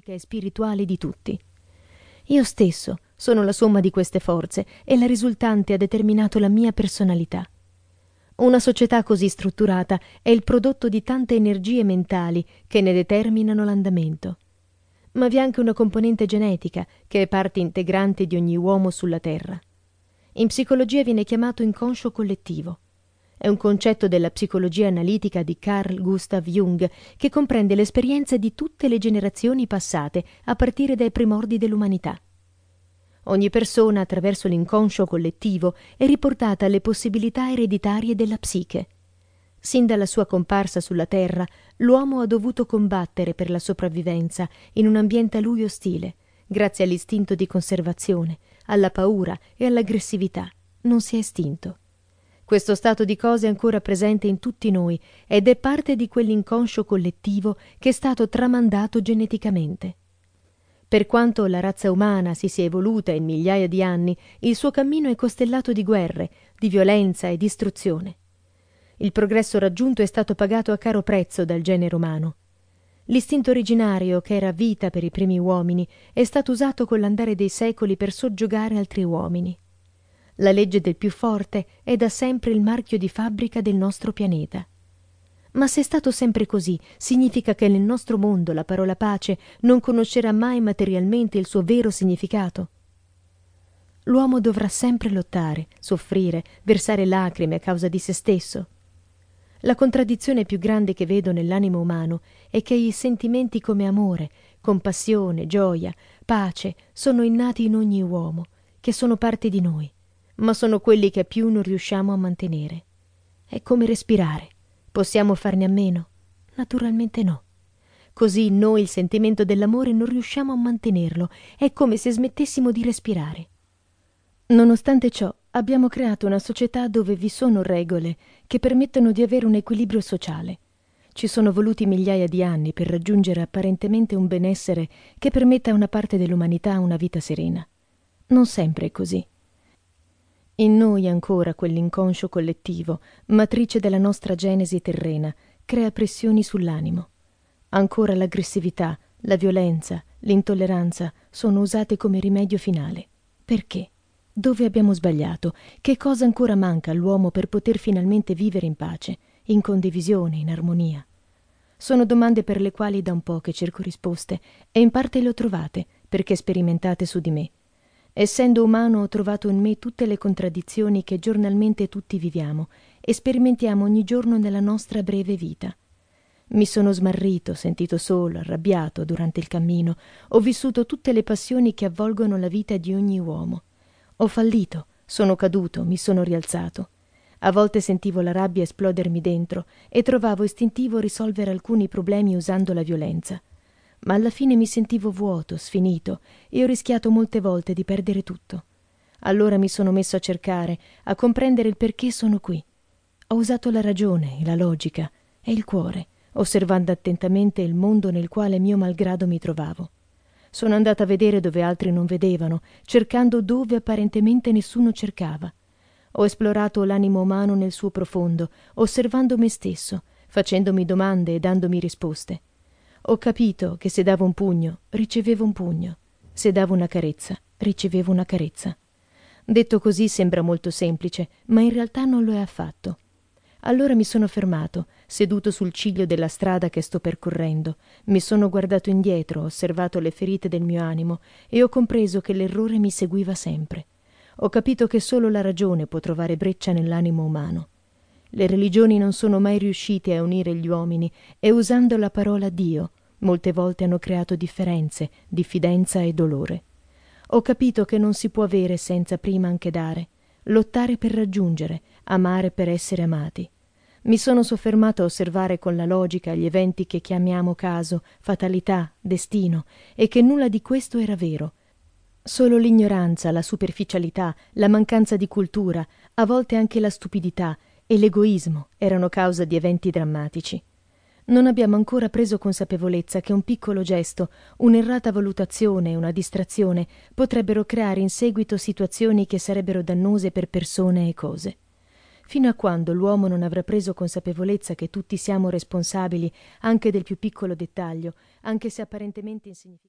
psicologica e spirituale di tutti. Io stesso sono la somma di queste forze e la risultante ha determinato la mia personalità. Una società così strutturata è il prodotto di tante energie mentali che ne determinano l'andamento. Ma vi è anche una componente genetica che è parte integrante di ogni uomo sulla Terra. In psicologia viene chiamato inconscio collettivo. È un concetto della psicologia analitica di Carl Gustav Jung che comprende le esperienze di tutte le generazioni passate a partire dai primordi dell'umanità. Ogni persona, attraverso l'inconscio collettivo, è riportata alle possibilità ereditarie della psiche. Sin dalla sua comparsa sulla Terra, l'uomo ha dovuto combattere per la sopravvivenza in un ambiente a lui ostile, grazie all'istinto di conservazione, alla paura e all'aggressività. Non si è estinto. Questo stato di cose è ancora presente in tutti noi ed è parte di quell'inconscio collettivo che è stato tramandato geneticamente. Per quanto la razza umana si sia evoluta in migliaia di anni, il suo cammino è costellato di guerre, di violenza e distruzione. Il progresso raggiunto è stato pagato a caro prezzo dal genere umano. L'istinto originario, che era vita per i primi uomini, è stato usato con l'andare dei secoli per soggiogare altri uomini. La legge del più forte è da sempre il marchio di fabbrica del nostro pianeta. Ma se è stato sempre così, significa che nel nostro mondo la parola pace non conoscerà mai materialmente il suo vero significato? L'uomo dovrà sempre lottare, soffrire, versare lacrime a causa di se stesso. La contraddizione più grande che vedo nell'animo umano è che i sentimenti come amore, compassione, gioia, pace sono innati in ogni uomo, che sono parte di noi, ma sono quelli che più non riusciamo a mantenere. È come respirare. Possiamo farne a meno? Naturalmente no. Così noi il sentimento dell'amore non riusciamo a mantenerlo, è come se smettessimo di respirare. Nonostante ciò, abbiamo creato una società dove vi sono regole che permettono di avere un equilibrio sociale. Ci sono voluti migliaia di anni per raggiungere apparentemente un benessere che permetta a una parte dell'umanità una vita serena. Non sempre è così. In noi ancora quell'inconscio collettivo, matrice della nostra genesi terrena, crea pressioni sull'animo. Ancora l'aggressività, la violenza, l'intolleranza sono usate come rimedio finale. Perché? Dove abbiamo sbagliato? Che cosa ancora manca all'uomo per poter finalmente vivere in pace, in condivisione, in armonia? Sono domande per le quali da un po' che cerco risposte e in parte le ho trovate perché sperimentate su di me Essendo umano ho trovato in me tutte le contraddizioni che giornalmente tutti viviamo e sperimentiamo ogni giorno nella nostra breve vita. Mi sono smarrito, sentito solo, arrabbiato durante il cammino, ho vissuto tutte le passioni che avvolgono la vita di ogni uomo. Ho fallito, sono caduto, mi sono rialzato. A volte sentivo la rabbia esplodermi dentro e trovavo istintivo risolvere alcuni problemi usando la violenza ma alla fine mi sentivo vuoto, sfinito, e ho rischiato molte volte di perdere tutto. Allora mi sono messo a cercare, a comprendere il perché sono qui. Ho usato la ragione, la logica e il cuore, osservando attentamente il mondo nel quale mio malgrado mi trovavo. Sono andata a vedere dove altri non vedevano, cercando dove apparentemente nessuno cercava. Ho esplorato l'animo umano nel suo profondo, osservando me stesso, facendomi domande e dandomi risposte. Ho capito che se davo un pugno, ricevevo un pugno. Se davo una carezza, ricevevo una carezza. Detto così sembra molto semplice, ma in realtà non lo è affatto. Allora mi sono fermato, seduto sul ciglio della strada che sto percorrendo, mi sono guardato indietro, osservato le ferite del mio animo e ho compreso che l'errore mi seguiva sempre. Ho capito che solo la ragione può trovare breccia nell'animo umano. Le religioni non sono mai riuscite a unire gli uomini e usando la parola Dio molte volte hanno creato differenze, diffidenza e dolore. Ho capito che non si può avere senza prima anche dare, lottare per raggiungere, amare per essere amati. Mi sono soffermato a osservare con la logica gli eventi che chiamiamo caso, fatalità, destino, e che nulla di questo era vero. Solo l'ignoranza, la superficialità, la mancanza di cultura, a volte anche la stupidità, e l'egoismo erano causa di eventi drammatici. Non abbiamo ancora preso consapevolezza che un piccolo gesto, un'errata valutazione, una distrazione potrebbero creare in seguito situazioni che sarebbero dannose per persone e cose. Fino a quando l'uomo non avrà preso consapevolezza che tutti siamo responsabili anche del più piccolo dettaglio, anche se apparentemente insignificante.